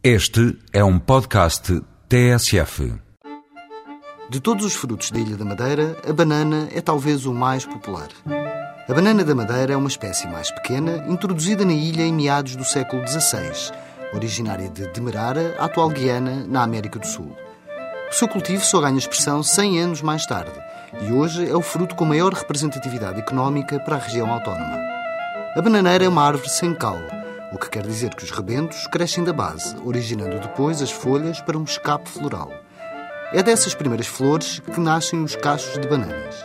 Este é um podcast TSF. De todos os frutos da Ilha da Madeira, a banana é talvez o mais popular. A banana da Madeira é uma espécie mais pequena, introduzida na ilha em meados do século XVI, originária de Demerara, atual Guiana, na América do Sul. O seu cultivo só ganha expressão 100 anos mais tarde e hoje é o fruto com maior representatividade económica para a região autónoma. A bananeira é uma árvore sem caule, o que quer dizer que os rebentos crescem da base, originando depois as folhas para um escape floral. É dessas primeiras flores que nascem os cachos de bananas.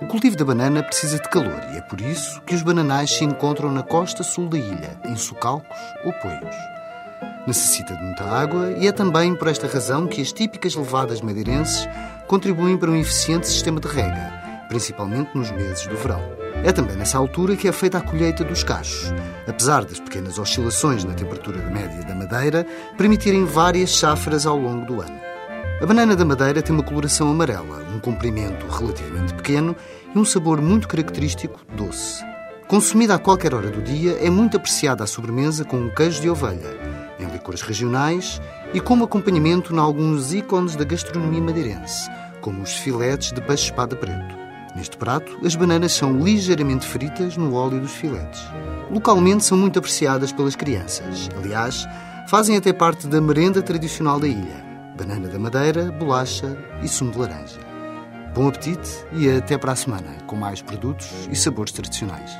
O cultivo da banana precisa de calor e é por isso que os bananais se encontram na costa sul da ilha, em socalcos ou poios. Necessita de muita água e é também por esta razão que as típicas levadas madeirenses contribuem para um eficiente sistema de rega, principalmente nos meses do verão. É também nessa altura que é feita a colheita dos cachos, apesar das pequenas oscilações na temperatura média da madeira permitirem várias safras ao longo do ano. A banana da madeira tem uma coloração amarela, um comprimento relativamente pequeno e um sabor muito característico, doce. Consumida a qualquer hora do dia, é muito apreciada à sobremesa com um queijo de ovelha, em licores regionais e como acompanhamento em alguns ícones da gastronomia madeirense, como os filetes de peixe-espada preto. Neste prato, as bananas são ligeiramente fritas no óleo dos filetes. Localmente são muito apreciadas pelas crianças. Aliás, fazem até parte da merenda tradicional da ilha. Banana da madeira, bolacha e sumo de laranja. Bom apetite e até para a semana, com mais produtos e sabores tradicionais.